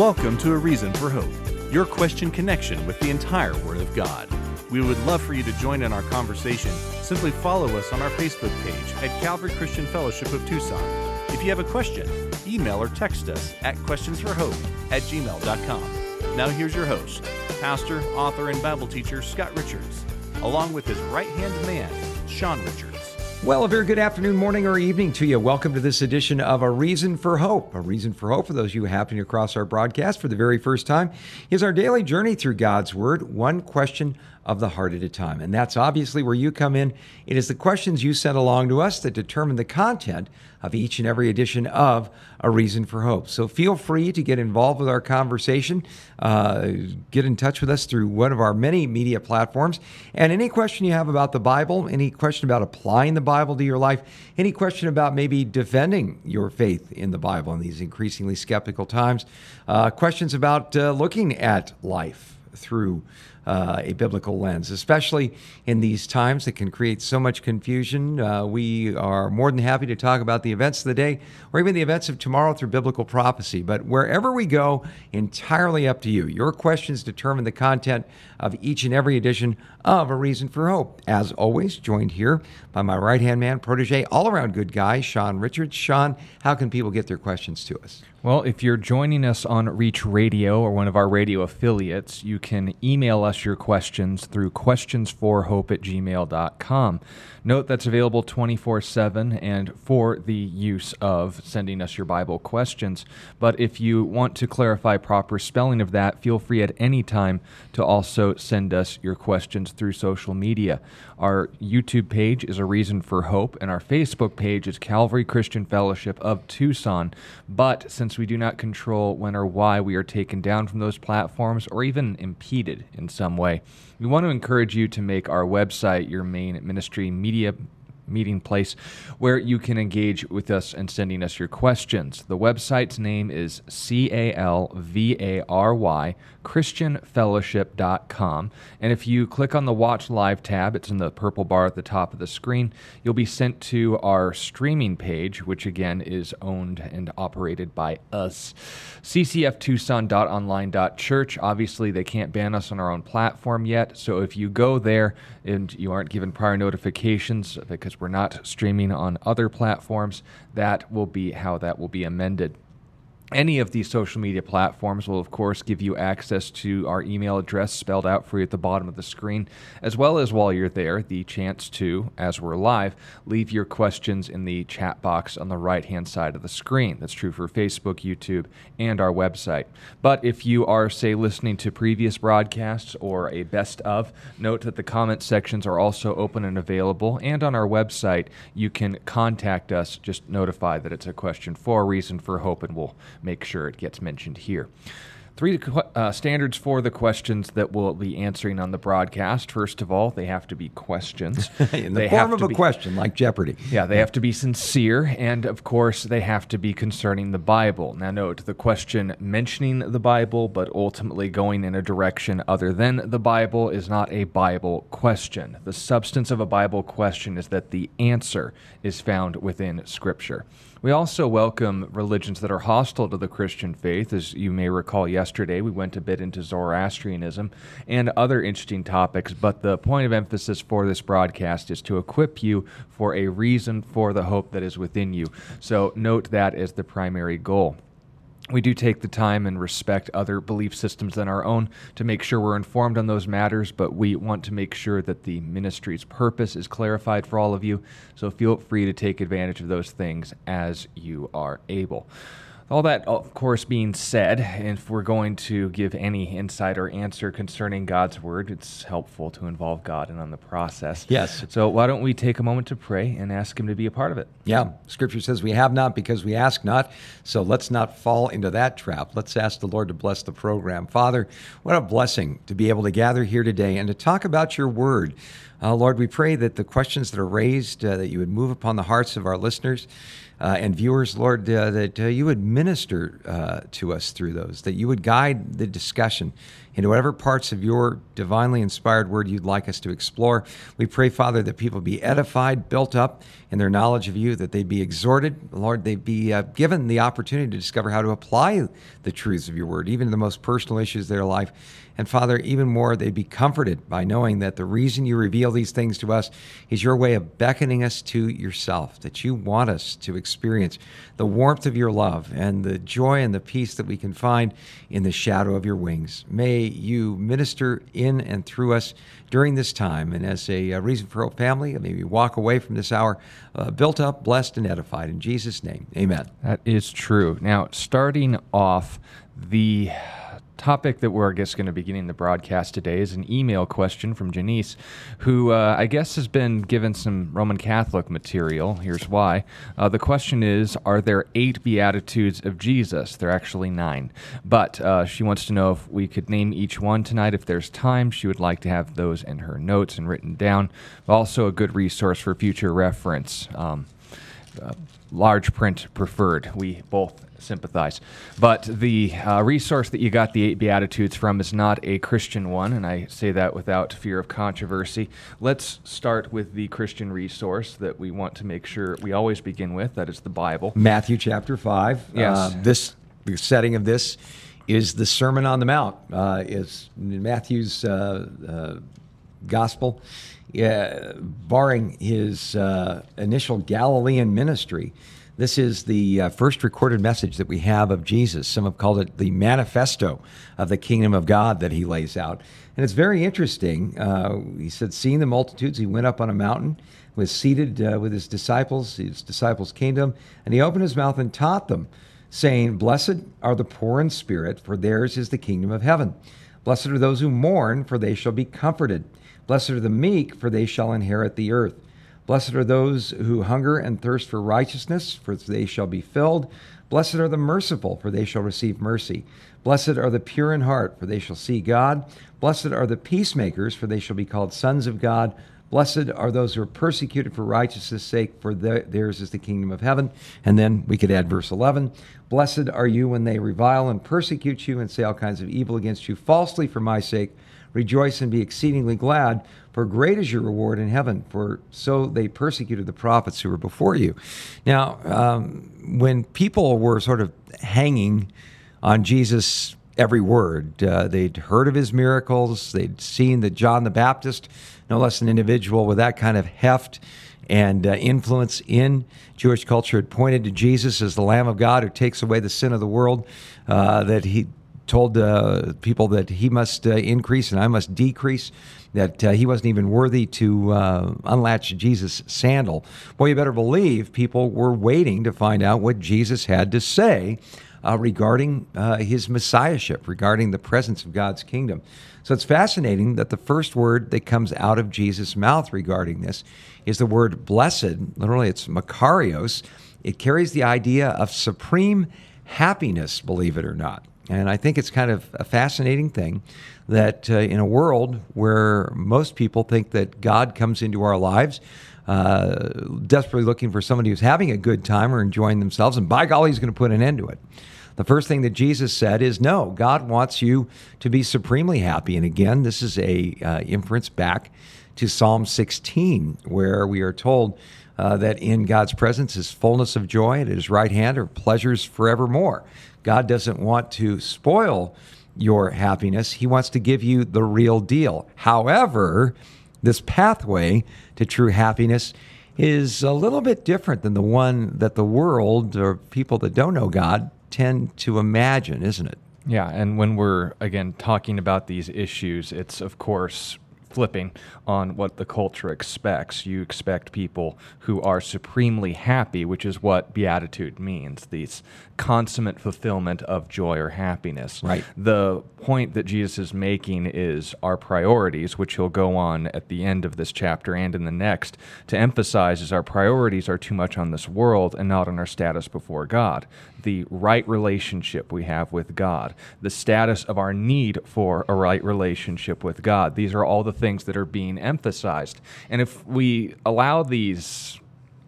Welcome to A Reason for Hope, your question connection with the entire Word of God. We would love for you to join in our conversation. Simply follow us on our Facebook page at Calvary Christian Fellowship of Tucson. If you have a question, email or text us at questionsforhope at gmail.com. Now here's your host, pastor, author, and Bible teacher Scott Richards, along with his right hand man, Sean Richards. Well, a very good afternoon, morning, or evening to you. Welcome to this edition of A Reason for Hope. A Reason for Hope, for those of you happening across our broadcast for the very first time, is our daily journey through God's Word, one question of the heart at a time. And that's obviously where you come in. It is the questions you send along to us that determine the content of each and every edition of A Reason for Hope. So feel free to get involved with our conversation. Uh, get in touch with us through one of our many media platforms. And any question you have about the Bible, any question about applying the Bible to your life, any question about maybe defending your faith in the Bible in these increasingly skeptical times, uh, questions about uh, looking at life through uh, a biblical lens, especially in these times that can create so much confusion. Uh, we are more than happy to talk about the events of the day or even the events of tomorrow through biblical prophecy. But wherever we go, entirely up to you. Your questions determine the content of each and every edition of A Reason for Hope. As always, joined here by my right hand man, protege, all around good guy, Sean Richards. Sean, how can people get their questions to us? Well, if you're joining us on Reach Radio or one of our radio affiliates, you can email us your questions through questionsforhope at gmail.com. Note that's available 24 7 and for the use of sending us your Bible questions. But if you want to clarify proper spelling of that, feel free at any time to also send us your questions through social media. Our YouTube page is A Reason for Hope, and our Facebook page is Calvary Christian Fellowship of Tucson. But since we do not control when or why we are taken down from those platforms or even impeded in some way, we want to encourage you to make our website your main ministry media meeting place where you can engage with us and sending us your questions. The website's name is C A L V A R Y, ChristianFellowship.com. And if you click on the Watch Live tab, it's in the purple bar at the top of the screen, you'll be sent to our streaming page, which again is owned and operated by us. CCFTucson.online.church. Obviously, they can't ban us on our own platform yet. So if you go there and you aren't given prior notifications because we're not streaming on other platforms, that will be how that will be amended. Any of these social media platforms will, of course, give you access to our email address spelled out for you at the bottom of the screen, as well as while you're there, the chance to, as we're live, leave your questions in the chat box on the right hand side of the screen. That's true for Facebook, YouTube, and our website. But if you are, say, listening to previous broadcasts or a best of, note that the comment sections are also open and available. And on our website, you can contact us, just notify that it's a question for a reason for hope, and we'll make sure it gets mentioned here. Three uh, standards for the questions that we'll be answering on the broadcast. First of all, they have to be questions. In the they form of a be, question, like Jeopardy. Yeah, they have to be sincere, and of course, they have to be concerning the Bible. Now, note the question mentioning the Bible, but ultimately going in a direction other than the Bible is not a Bible question. The substance of a Bible question is that the answer is found within Scripture. We also welcome religions that are hostile to the Christian faith. As you may recall, yesterday we went a bit into Zoroastrianism and other interesting topics, but the point of emphasis for this broadcast is to equip you for a reason for the hope that is within you. So note that as the primary goal we do take the time and respect other belief systems than our own to make sure we're informed on those matters, but we want to make sure that the ministry's purpose is clarified for all of you. So feel free to take advantage of those things as you are able. All that, of course, being said, if we're going to give any insight or answer concerning God's word, it's helpful to involve God in on the process. Yes. So why don't we take a moment to pray and ask Him to be a part of it? Yeah. Scripture says we have not because we ask not. So let's not fall into that trap. Let's ask the Lord to bless the program. Father, what a blessing to be able to gather here today and to talk about your word. Uh, Lord, we pray that the questions that are raised, uh, that you would move upon the hearts of our listeners uh, and viewers, Lord, uh, that uh, you would minister uh, to us through those, that you would guide the discussion into whatever parts of your divinely inspired word you'd like us to explore. We pray, Father, that people be edified, built up in their knowledge of you, that they be exhorted, Lord, they be uh, given the opportunity to discover how to apply the truths of your word, even in the most personal issues of their life. And Father, even more, they'd be comforted by knowing that the reason you reveal these things to us is your way of beckoning us to yourself, that you want us to experience the warmth of your love and the joy and the peace that we can find in the shadow of your wings. May you minister in and through us during this time. And as a, a uh, reason for hope family, may we walk away from this hour uh, built up, blessed, and edified. In Jesus' name, amen. That is true. Now, starting off, the topic that we're, I guess, going to be beginning the broadcast today is an email question from Janice, who uh, I guess has been given some Roman Catholic material. Here's why. Uh, the question is Are there eight Beatitudes of Jesus? There are actually nine. But uh, she wants to know if we could name each one tonight. If there's time, she would like to have those in her notes and written down. Also, a good resource for future reference. Um, uh, large print preferred. We both sympathize. But the uh, resource that you got the eight Beatitudes from is not a Christian one, and I say that without fear of controversy. Let's start with the Christian resource that we want to make sure we always begin with that is the Bible. Matthew chapter 5. Yes. Uh, this, the setting of this is the Sermon on the Mount. Uh, is Matthew's uh, uh, gospel. Yeah, barring his uh, initial Galilean ministry, this is the uh, first recorded message that we have of Jesus. Some have called it the manifesto of the kingdom of God that he lays out. And it's very interesting. Uh, he said, Seeing the multitudes, he went up on a mountain, was seated uh, with his disciples. His disciples him, and he opened his mouth and taught them, saying, Blessed are the poor in spirit, for theirs is the kingdom of heaven. Blessed are those who mourn, for they shall be comforted. Blessed are the meek, for they shall inherit the earth. Blessed are those who hunger and thirst for righteousness, for they shall be filled. Blessed are the merciful, for they shall receive mercy. Blessed are the pure in heart, for they shall see God. Blessed are the peacemakers, for they shall be called sons of God. Blessed are those who are persecuted for righteousness' sake, for theirs is the kingdom of heaven. And then we could add verse 11 Blessed are you when they revile and persecute you and say all kinds of evil against you falsely for my sake. Rejoice and be exceedingly glad, for great is your reward in heaven, for so they persecuted the prophets who were before you. Now, um, when people were sort of hanging on Jesus' every word, uh, they'd heard of his miracles, they'd seen that John the Baptist, no less an individual with that kind of heft and uh, influence in Jewish culture, had pointed to Jesus as the Lamb of God who takes away the sin of the world, uh, that he told uh, people that he must uh, increase and I must decrease, that uh, he wasn't even worthy to uh, unlatch Jesus' sandal. Well, you better believe people were waiting to find out what Jesus had to say uh, regarding uh, his messiahship, regarding the presence of God's kingdom. So it's fascinating that the first word that comes out of Jesus' mouth regarding this is the word blessed. Literally, it's makarios. It carries the idea of supreme happiness, believe it or not. And I think it's kind of a fascinating thing that uh, in a world where most people think that God comes into our lives, uh, desperately looking for somebody who's having a good time or enjoying themselves, and by golly, he's going to put an end to it. The first thing that Jesus said is, "No, God wants you to be supremely happy." And again, this is a uh, inference back to Psalm 16, where we are told uh, that in God's presence is fullness of joy, at His right hand are pleasures forevermore. God doesn't want to spoil your happiness, He wants to give you the real deal. However, this pathway to true happiness is a little bit different than the one that the world or people that don't know God tend to imagine, isn't it? Yeah, and when we're again talking about these issues, it's of course flipping on what the culture expects. You expect people who are supremely happy, which is what beatitude means, these consummate fulfillment of joy or happiness. Right. The point that Jesus is making is our priorities, which he'll go on at the end of this chapter and in the next to emphasize is our priorities are too much on this world and not on our status before God. The right relationship we have with God, the status of our need for a right relationship with God. These are all the things that are being emphasized. And if we allow these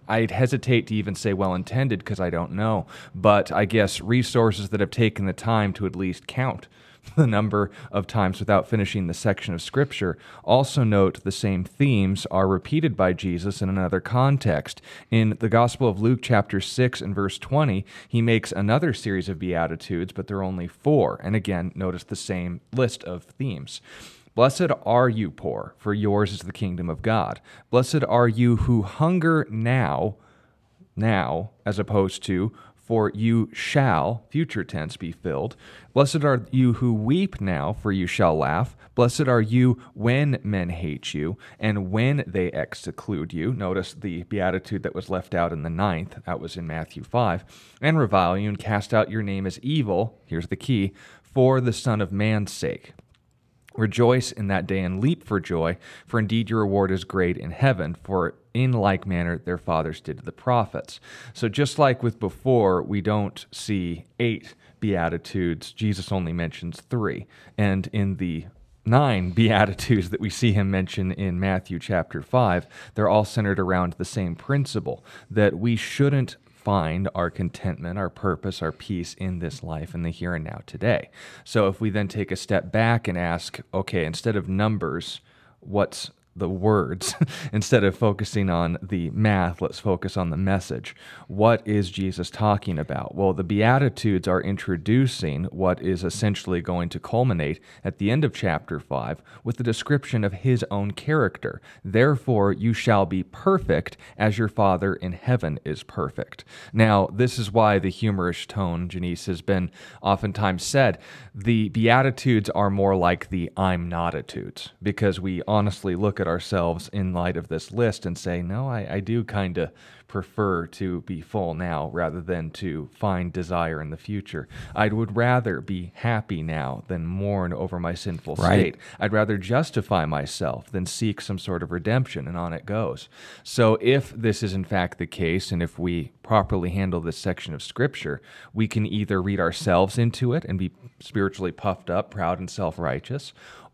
I'd hesitate to even say well intended because I don't know, but I guess resources that have taken the time to at least count the number of times without finishing the section of Scripture. Also, note the same themes are repeated by Jesus in another context. In the Gospel of Luke, chapter 6 and verse 20, he makes another series of Beatitudes, but there are only four. And again, notice the same list of themes. Blessed are you poor, for yours is the kingdom of God. Blessed are you who hunger now, now, as opposed to for you shall, future tense, be filled. Blessed are you who weep now, for you shall laugh. Blessed are you when men hate you and when they exclude you. Notice the beatitude that was left out in the ninth, that was in Matthew 5. And revile you and cast out your name as evil, here's the key, for the Son of Man's sake. Rejoice in that day and leap for joy, for indeed your reward is great in heaven, for in like manner their fathers did to the prophets. So, just like with before, we don't see eight Beatitudes, Jesus only mentions three. And in the nine Beatitudes that we see him mention in Matthew chapter 5, they're all centered around the same principle that we shouldn't find our contentment, our purpose, our peace in this life, in the here and now today. So if we then take a step back and ask, okay, instead of numbers, what's the words instead of focusing on the math let's focus on the message. What is jesus talking about? Well the beatitudes are introducing what is essentially going to culminate at the end of chapter 5 with the description of his own character. Therefore you shall be perfect as your father in heaven is perfect. Now this is why the humorous tone janice has been oftentimes said. The beatitudes are more like the i'm not attitudes because we honestly look at ourselves in light of this list and say, no, I, I do kind of prefer to be full now rather than to find desire in the future. I would rather be happy now than mourn over my sinful right. state. I'd rather justify myself than seek some sort of redemption, and on it goes. So, if this is in fact the case, and if we properly handle this section of Scripture, we can either read ourselves into it and be spiritually puffed up, proud, and self righteous,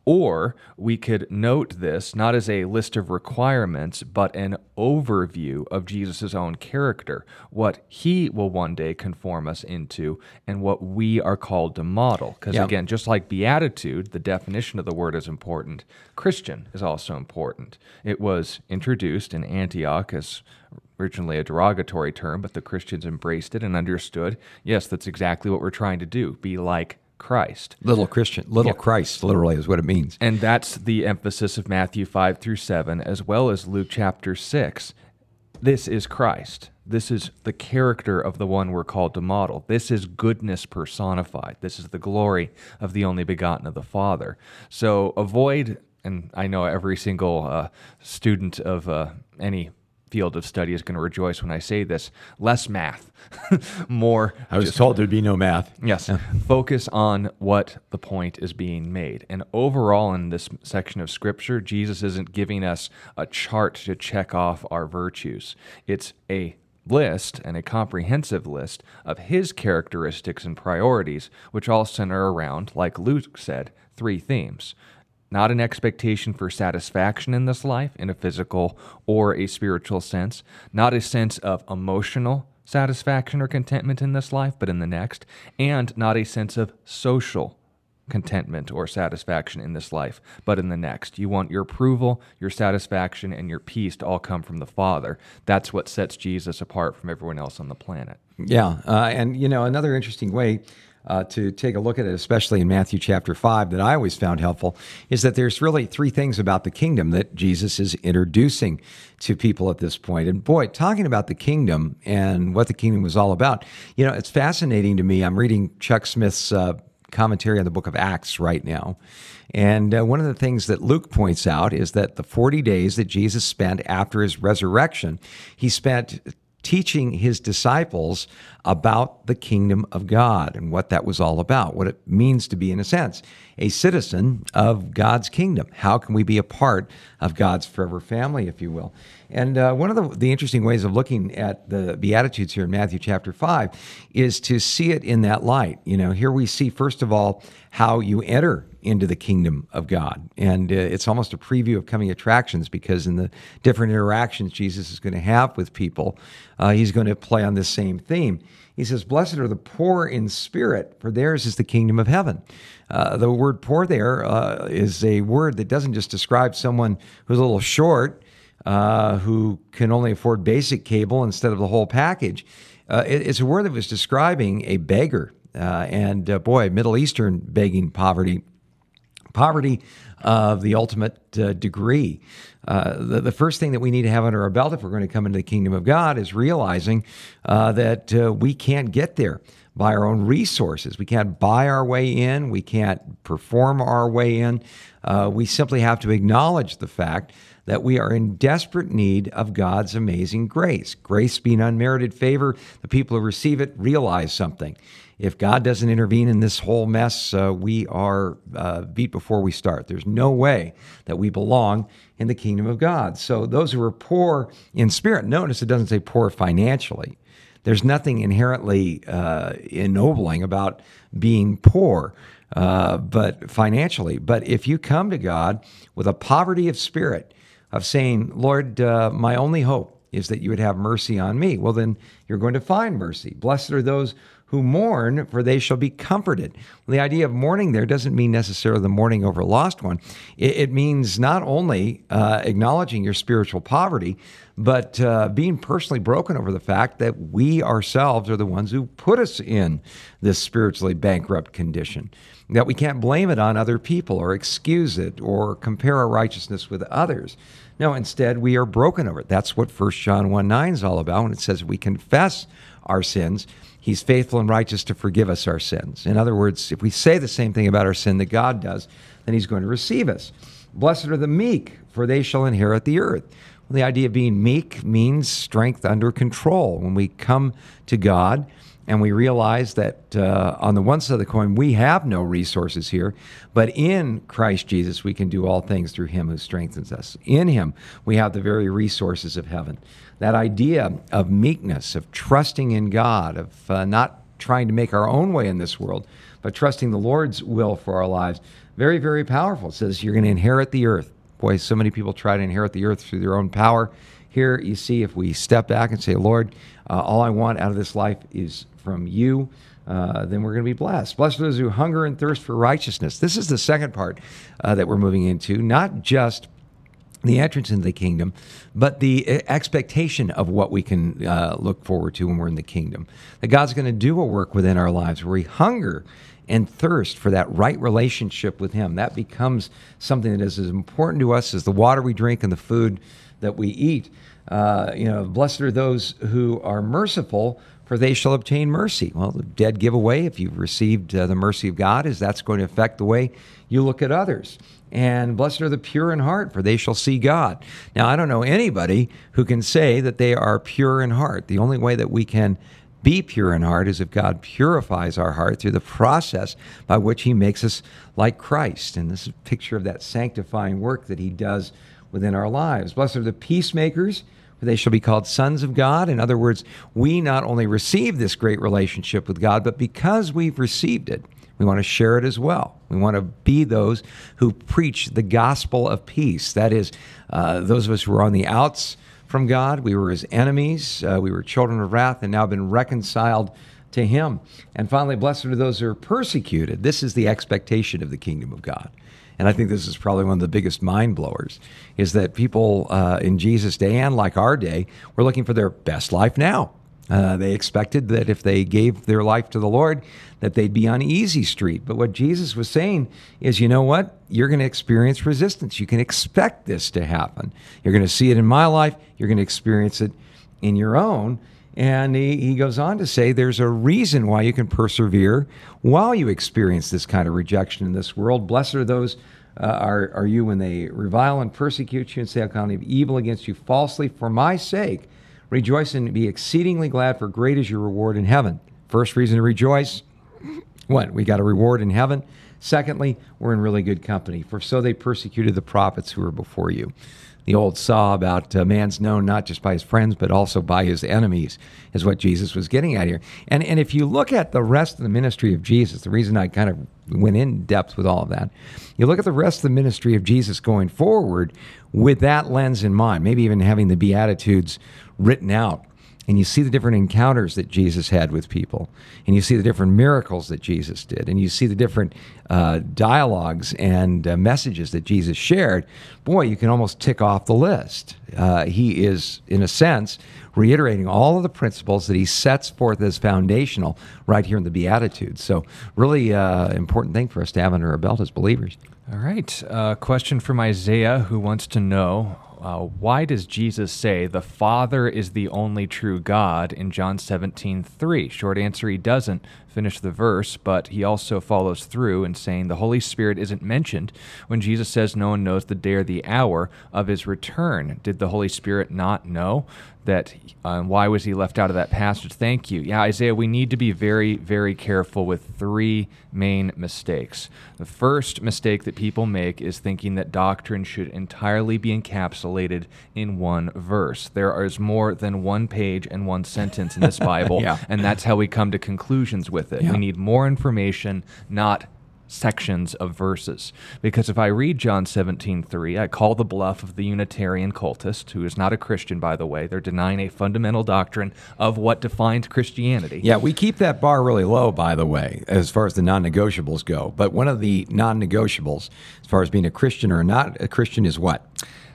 or we could note this not as a list of requirements, but an overview of Jesus' own character, what he will one day conform us into, and what we are called to model. Because again, just like beatitude, the definition of the word is important, Christian is also important. It was introduced in Antioch as originally a derogatory term, but the Christians embraced it and understood yes, that's exactly what we're trying to do be like Christ. Little Christian, little yeah. Christ, literally is what it means. And that's the emphasis of Matthew 5 through 7, as well as Luke chapter 6. This is Christ. This is the character of the one we're called to model. This is goodness personified. This is the glory of the only begotten of the Father. So avoid, and I know every single uh, student of uh, any field of study is going to rejoice when I say this. Less math, more. I was just, told there'd be no math. Yes. Yeah. Focus on what the point is being made. And overall, in this section of scripture, Jesus isn't giving us a chart to check off our virtues, it's a list and a comprehensive list of his characteristics and priorities, which all center around, like Luke said, three themes not an expectation for satisfaction in this life in a physical or a spiritual sense, not a sense of emotional satisfaction or contentment in this life, but in the next, and not a sense of social contentment or satisfaction in this life, but in the next. You want your approval, your satisfaction, and your peace to all come from the Father. That's what sets Jesus apart from everyone else on the planet. Yeah. Uh, and, you know, another interesting way uh, to take a look at it, especially in Matthew chapter 5, that I always found helpful, is that there's really three things about the kingdom that Jesus is introducing to people at this point. And boy, talking about the kingdom and what the kingdom was all about, you know, it's fascinating to me. I'm reading Chuck Smith's uh, commentary on the book of Acts right now. And uh, one of the things that Luke points out is that the 40 days that Jesus spent after his resurrection, he spent teaching his disciples about the kingdom of God and what that was all about, what it means to be, in a sense, a citizen of God's kingdom. How can we be a part of God's forever family, if you will? And uh, one of the, the interesting ways of looking at the Beatitudes here in Matthew chapter 5 is to see it in that light. You know, here we see, first of all, how you enter into the kingdom of God. And uh, it's almost a preview of coming attractions because in the different interactions Jesus is going to have with people, uh, he's going to play on this same theme. He says, Blessed are the poor in spirit, for theirs is the kingdom of heaven. Uh, the word poor there uh, is a word that doesn't just describe someone who's a little short, uh, who can only afford basic cable instead of the whole package. Uh, it, it's a word that was describing a beggar. Uh, and uh, boy, Middle Eastern begging poverty poverty of the ultimate degree. The, the, first thing that we need to have under our belt if we're going to come into the kingdom of God is realizing that we can't get there by our own resources. We can't buy our way in, we can't perform our way in. Uh, we simply have to acknowledge the fact that we are in desperate need of God's amazing grace. Grace being unmerited favor, the people who receive it realize something if God doesn't intervene in this whole mess, uh, we are uh, beat before we start. There's no way that we belong in the kingdom of God. So those who are poor in spirit, notice it doesn't say poor financially. There's nothing inherently uh, ennobling about being poor, uh, but financially. But if you come to God with a poverty of spirit, of saying, Lord, uh, my only hope is that you would have mercy on me, well, then you're going to find mercy. Blessed are those who mourn, for they shall be comforted. Well, the idea of mourning there doesn't mean necessarily the mourning over a lost one. It, it means not only uh, acknowledging your spiritual poverty, but uh, being personally broken over the fact that we ourselves are the ones who put us in this spiritually bankrupt condition. That we can't blame it on other people or excuse it or compare our righteousness with others. No, instead, we are broken over it. That's what 1 John 1 9 is all about when it says we confess our sins He's faithful and righteous to forgive us our sins. In other words, if we say the same thing about our sin that God does, then He's going to receive us. Blessed are the meek, for they shall inherit the earth. Well, the idea of being meek means strength under control. When we come to God and we realize that uh, on the one side of the coin, we have no resources here, but in Christ Jesus, we can do all things through Him who strengthens us. In Him, we have the very resources of heaven that idea of meekness, of trusting in God, of uh, not trying to make our own way in this world, but trusting the Lord's will for our lives. Very, very powerful. It says you're going to inherit the earth. Boy, so many people try to inherit the earth through their own power. Here you see, if we step back and say, Lord, uh, all I want out of this life is from you. Uh, then we're going to be blessed. Blessed are those who hunger and thirst for righteousness. This is the second part uh, that we're moving into, not just the entrance into the kingdom, but the uh, expectation of what we can uh, look forward to when we're in the kingdom. That God's going to do a work within our lives where we hunger and thirst for that right relationship with Him. That becomes something that is as important to us as the water we drink and the food that we eat. Uh, you know, blessed are those who are merciful, for they shall obtain mercy. Well, the dead give away if you've received uh, the mercy of God, is that's going to affect the way you look at others. And blessed are the pure in heart, for they shall see God. Now, I don't know anybody who can say that they are pure in heart. The only way that we can be pure in heart is if God purifies our heart through the process by which He makes us like Christ. And this is a picture of that sanctifying work that He does within our lives. Blessed are the peacemakers, for they shall be called sons of God. In other words, we not only receive this great relationship with God, but because we've received it, we want to share it as well. We want to be those who preach the gospel of peace. That is, uh, those of us who are on the outs from God, we were his enemies, uh, we were children of wrath, and now been reconciled to him. And finally, blessed are those who are persecuted. This is the expectation of the kingdom of God. And I think this is probably one of the biggest mind blowers is that people uh, in Jesus' day and like our day were looking for their best life now. Uh, they expected that if they gave their life to the Lord, that they'd be on easy street. But what Jesus was saying is, you know what? You're going to experience resistance. You can expect this to happen. You're going to see it in my life. You're going to experience it in your own. And he, he goes on to say there's a reason why you can persevere while you experience this kind of rejection in this world. Blessed are those uh, are, are you when they revile and persecute you and say all kind of evil against you falsely for my sake. Rejoice and be exceedingly glad, for great is your reward in heaven. First reason to rejoice what? We got a reward in heaven. Secondly, we're in really good company, for so they persecuted the prophets who were before you. The old saw about uh, man's known not just by his friends, but also by his enemies, is what Jesus was getting at here. And, and if you look at the rest of the ministry of Jesus, the reason I kind of went in depth with all of that, you look at the rest of the ministry of Jesus going forward with that lens in mind, maybe even having the Beatitudes written out and you see the different encounters that Jesus had with people, and you see the different miracles that Jesus did, and you see the different uh, dialogues and uh, messages that Jesus shared, boy, you can almost tick off the list. Uh, he is, in a sense, reiterating all of the principles that he sets forth as foundational right here in the Beatitudes. So, really uh, important thing for us to have under our belt as believers. All right. Uh, question from Isaiah who wants to know uh, why does Jesus say the Father is the only true God in John 17, 3? Short answer, he doesn't finish the verse, but he also follows through in saying the Holy Spirit isn't mentioned when Jesus says no one knows the day or the hour of his return. Did the Holy Spirit not know that? Uh, why was he left out of that passage? Thank you. Yeah, Isaiah, we need to be very, very careful with three main mistakes. The first mistake that people make is thinking that doctrine should entirely be encapsulated in one verse. There is more than one page and one sentence in this Bible, yeah. and that's how we come to conclusions with it. Yeah. We need more information, not sections of verses. Because if I read John 17:3, I call the bluff of the Unitarian cultist, who is not a Christian by the way. They're denying a fundamental doctrine of what defines Christianity. Yeah, we keep that bar really low, by the way, as far as the non negotiables go. But one of the non negotiables, as far as being a Christian or not a Christian, is what?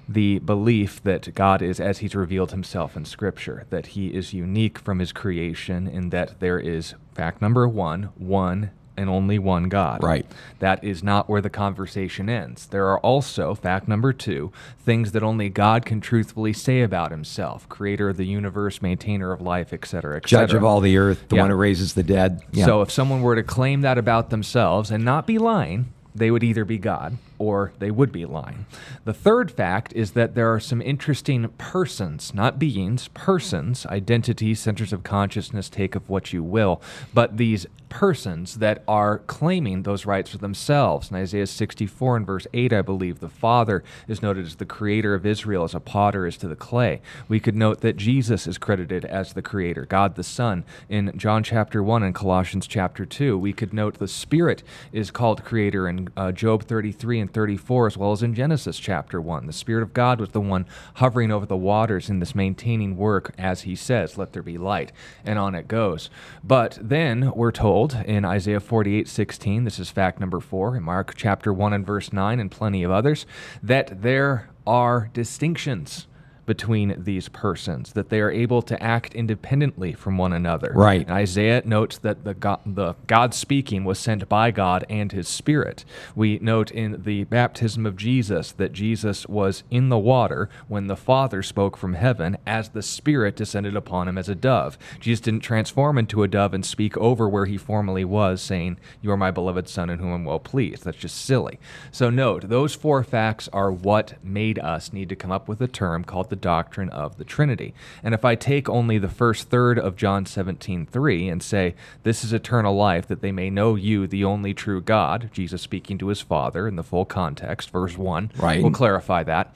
The belief that God is as he's revealed himself in Scripture, that he is unique from his creation, and that there is, fact number one, one and only one God. Right. That is not where the conversation ends. There are also, fact number two, things that only God can truthfully say about himself creator of the universe, maintainer of life, etc., etc. Judge of all the earth, the Yeah. one who raises the dead. Yeah. So if someone were to claim that about themselves and not be lying, they would either be God or they would be lying. The third fact is that there are some interesting persons, not beings, persons, identities, centers of consciousness, take of what you will, but these persons that are claiming those rights for themselves. In Isaiah 64 and verse 8, I believe, the Father is noted as the creator of Israel, as a potter is to the clay. We could note that Jesus is credited as the creator, God the Son, in John chapter 1 and Colossians chapter 2. We could note the Spirit is called creator in uh, Job 33 and 34, as well as in Genesis chapter 1. The Spirit of God was the one hovering over the waters in this maintaining work, as he says, Let there be light. And on it goes. But then we're told in Isaiah 48 16, this is fact number four, in Mark chapter 1 and verse 9, and plenty of others, that there are distinctions between these persons, that they are able to act independently from one another. Right. And Isaiah notes that the God, the God speaking was sent by God and his Spirit. We note in the baptism of Jesus that Jesus was in the water when the Father spoke from heaven as the Spirit descended upon him as a dove. Jesus didn't transform into a dove and speak over where he formerly was, saying, You are my beloved Son in whom I'm well pleased. That's just silly. So note, those four facts are what made us need to come up with a term called the doctrine of the Trinity. And if I take only the first third of John 17:3 and say, "This is eternal life that they may know you, the only true God," Jesus speaking to his Father in the full context, verse 1. Right. We'll clarify that.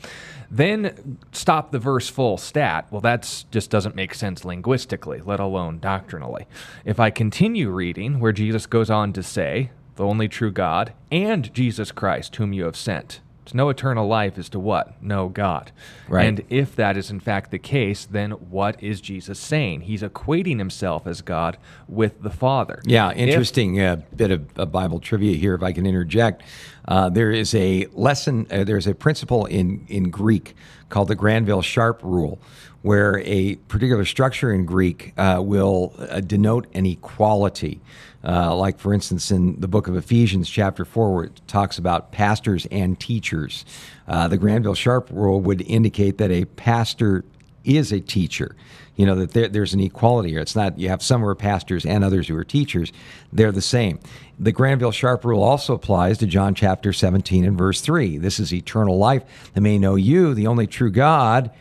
Then stop the verse full stat. Well, that just doesn't make sense linguistically, let alone doctrinally. If I continue reading where Jesus goes on to say, "The only true God and Jesus Christ whom you have sent." To know eternal life is to what? Know God. Right. And if that is in fact the case, then what is Jesus saying? He's equating himself as God with the Father. Yeah, If- interesting uh, bit of uh, Bible trivia here, if I can interject. Uh, there is a lesson, uh, there's a principle in, in Greek called the Granville Sharp rule, where a particular structure in Greek uh, will uh, denote an equality. Uh, like, for instance, in the book of Ephesians, chapter 4, where it talks about pastors and teachers, uh, the Granville Sharp rule would indicate that a pastor is a teacher. You know, that there, there's an equality here. It's not, you have some who are pastors and others who are teachers. They're the same. The Granville Sharp rule also applies to John chapter 17 and verse 3. This is eternal life. They may know you, the only true God,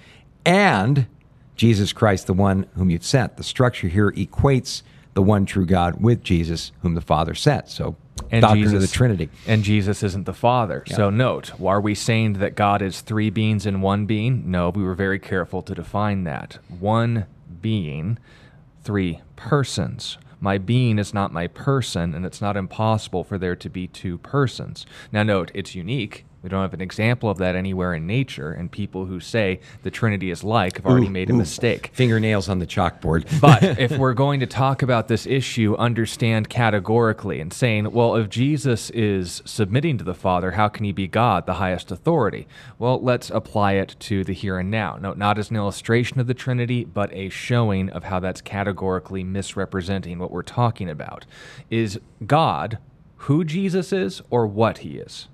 and Jesus Christ, the one whom you've sent. The structure here equates the one true God with Jesus, whom the Father sent. So And doctrine Jesus, of the Trinity. And Jesus isn't the Father. So note, why are we saying that God is three beings in one being? No, we were very careful to define that. One being, three persons. My being is not my person, and it's not impossible for there to be two persons. Now, note, it's unique. We don't have an example of that anywhere in nature, and people who say the Trinity is like have already Ooh, made a ooh. mistake. Fingernails on the chalkboard. But if we're going to talk about this issue, understand categorically and saying, well, if Jesus is submitting to the Father, how can he be God, the highest authority? Well, let's apply it to the here and now. No, not as an illustration of the Trinity, but a showing of how that's categorically misrepresenting what we're talking about. Is God who Jesus is or what he is?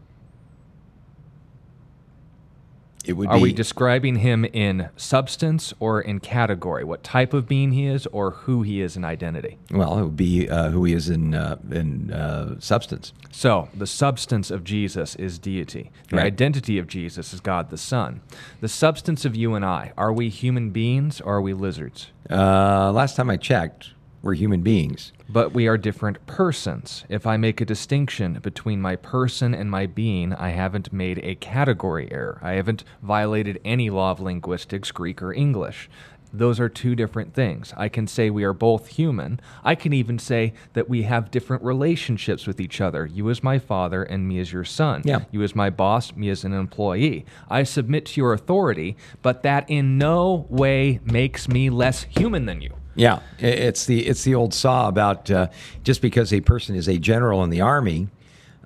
It would Are be we describing him in substance or in category? What type of being he is or who he is in identity? well, it would be uh, who he is in uh, in uh, substance. So, the substance of Jesus is deity. The Right. identity of Jesus is God the Son. The substance of you and I, are we human beings or are we lizards? Uh, last time I checked, we're human beings. But we are different persons. If I make a distinction between my person and my being, I haven't made a category error. I haven't violated any law of linguistics, Greek or English. Those are two different things. I can say we are both human. I can even say that we have different relationships with each other. You as my father and me as your son. Yeah. You as my boss, me as an employee. I submit to your authority, but that in no way makes me less human than you. Yeah, it's the it's the old saw about uh, just because a person is a general in the army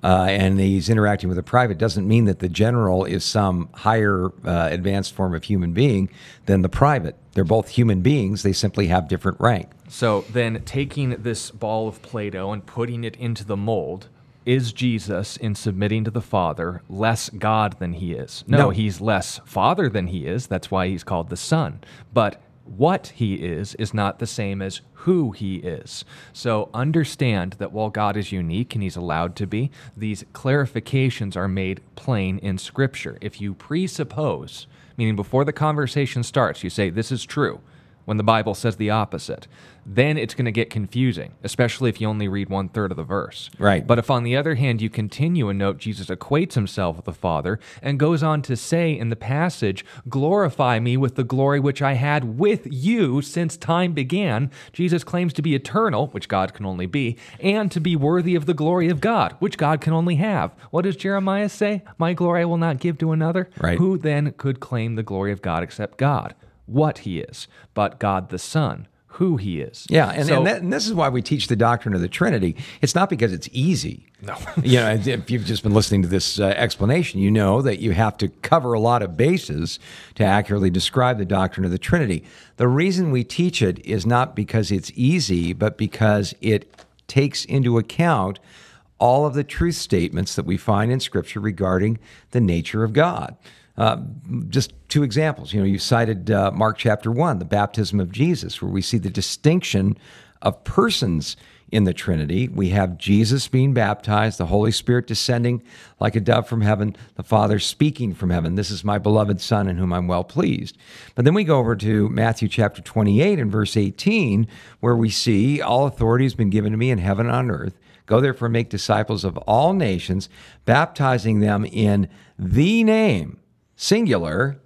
uh, and he's interacting with a private doesn't mean that the general is some higher uh, advanced form of human being than the private. They're both human beings. They simply have different rank. So then, taking this ball of Play Doh and putting it into the mold, is Jesus, in submitting to the Father, less God than he is? No, No. he's less Father than he is. That's why he's called the Son. But what he is is not the same as who he is. So understand that while God is unique and he's allowed to be, these clarifications are made plain in Scripture. If you presuppose, meaning before the conversation starts, you say, This is true when the Bible says the opposite, then it's going to get confusing, especially if you only read one third of the verse. Right. But if, on the other hand, you continue and note Jesus equates himself with the Father and goes on to say in the passage, Glorify me with the glory which I had with you since time began, Jesus claims to be eternal, which God can only be, and to be worthy of the glory of God, which God can only have. What does Jeremiah say? My glory I will not give to another. Right. Who then could claim the glory of God except God? What he is, but God the Son, who he is. Yeah, and, So- and, that, and this is why we teach the doctrine of the Trinity. It's not because it's easy. No. you know, if you've just been listening to this uh, explanation, you know that you have to cover a lot of bases to accurately describe the doctrine of the Trinity. The reason we teach it is not because it's easy, but because it takes into account all of the truth statements that we find in Scripture regarding the nature of God. Uh, just two examples. You know, you cited uh, Mark chapter one, the baptism of Jesus, where we see the distinction of persons in the Trinity. We have Jesus being baptized, the Holy Spirit descending like a dove from heaven, the Father speaking from heaven. This is my beloved Son in whom I'm well pleased. But then we go over to Matthew chapter 28 and verse 18, where we see all authority has been given to me in heaven and on earth. Go therefore make disciples of all nations, baptizing them in the name, singular,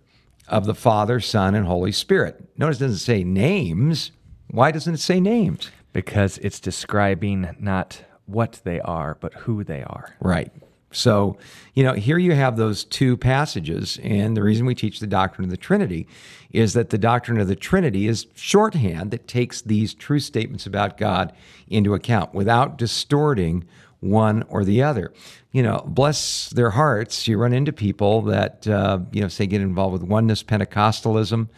of the Father, Son, and Holy Spirit. Notice it doesn't say names. Why doesn't it say names? because it's describing not what they are, but who they are. Right. So, you know, here you have those two passages. And the reason we teach the doctrine of the Trinity is that the doctrine of the Trinity is shorthand that takes these true statements about God into account without distorting one or the other. You know, bless their hearts, you run into people that, uh, you know, say get involved with oneness Pentecostalism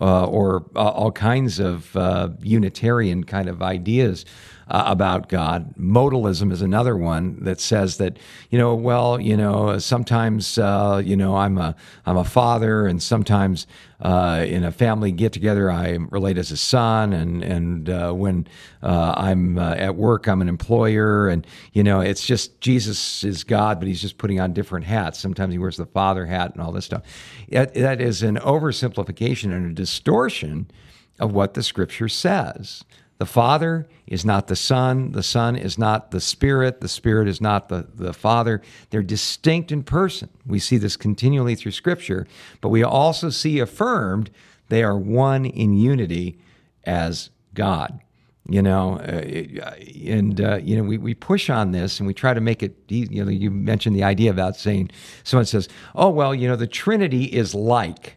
uh, or uh, all kinds of uh, Unitarian kind of ideas uh, about God. Modalism is another one that says that you know, well, you know, sometimes uh, you know I'm a I'm a father, and sometimes uh, in a family get together I relate as a son, and and uh, when uh, I'm uh, at work I'm an employer, and you know it's just Jesus is God, but he's just putting on different hats. Sometimes he wears the father hat and all this stuff. That, that is an oversimplification and a distortion of what the Scripture says. The Father is not the Son. The Son is not the Spirit. The Spirit is not the, the Father. They're distinct in person. We see this continually through Scripture, but we also see affirmed they are one in unity as God. You know, uh, and uh, you know, we, we push on this and we try to make it. You know, you mentioned the idea about saying someone says, "Oh, well, you know, the Trinity is like."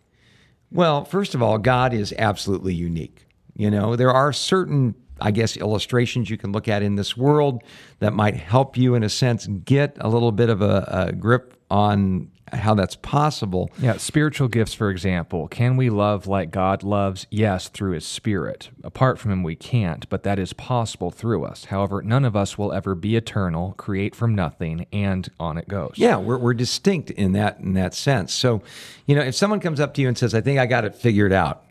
Well, first of all, God is absolutely unique. You know, there are certain, I guess, illustrations you can look at in this world that might help you, in a sense, get a little bit of a, a grip on how that's possible. Yeah, spiritual gifts, for example. Can we love like God loves? Yes, through His Spirit. Apart from Him, we can't, but that is possible through us. However, none of us will ever be eternal, create from nothing, and on it goes. Yeah, we're, we're distinct in that in that sense. So, you know, if someone comes up to you and says, "I think I got it figured out,"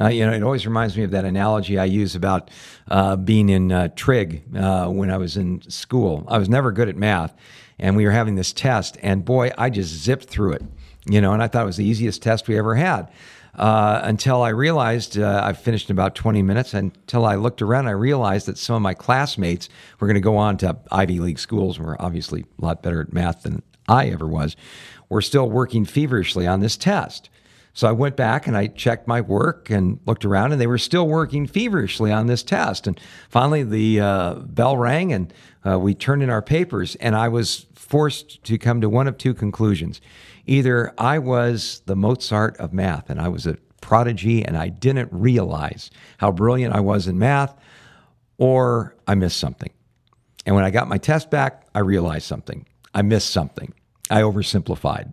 Uh, you know, it always reminds me of that analogy I use about uh, being in uh, trig uh, when I was in school. I was never good at math, and we were having this test, and boy, I just zipped through it, you know, and I thought it was the easiest test we ever had. Uh, until I realized uh, I finished in about 20 minutes. Until I looked around, I realized that some of my classmates were going to go on to Ivy League schools, were obviously a lot better at math than I ever was, were still working feverishly on this test. So I went back and I checked my work and looked around, and they were still working feverishly on this test. And finally, the uh, bell rang, and uh, we turned in our papers, and I was forced to come to one of two conclusions. Either I was the Mozart of math, and I was a prodigy, and I didn't realize how brilliant I was in math, or I missed something. And when I got my test back, I realized something. I missed something. I oversimplified.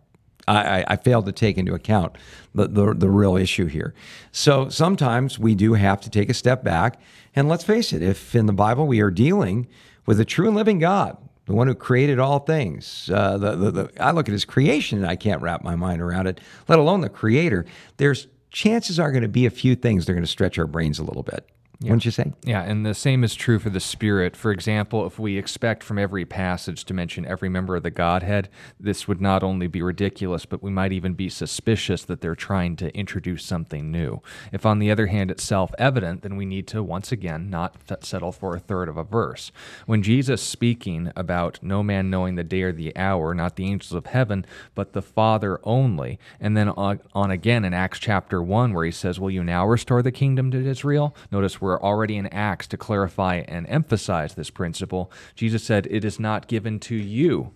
I, I, failed to take into account the, the, the real issue here. So sometimes we do have to take a step back. And let's face it, if in the Bible we are dealing with a true and living God, the one who created all things, uh, the, the, the, I look at his creation and I can't wrap my mind around it, let alone the creator, there's chances are going to be a few things that are going to stretch our brains a little bit. Yeah. Wouldn't you say? Yeah, and the same is true for the Spirit. For example, if we expect from every passage to mention every member of the Godhead, this would not only be ridiculous, but we might even be suspicious that they're trying to introduce something new. If, on the other hand, it's self evident, then we need to, once again, not settle for a third of a verse. When Jesus speaking about no man knowing the day or the hour, not the angels of heaven, but the Father only, and then on, on again in Acts chapter 1, where he says, Will you now restore the kingdom to Israel? Notice we're were already in Acts to clarify and emphasize this principle, Jesus said, It is not given to you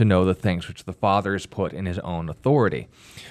to know the things which the Father has put in his own authority.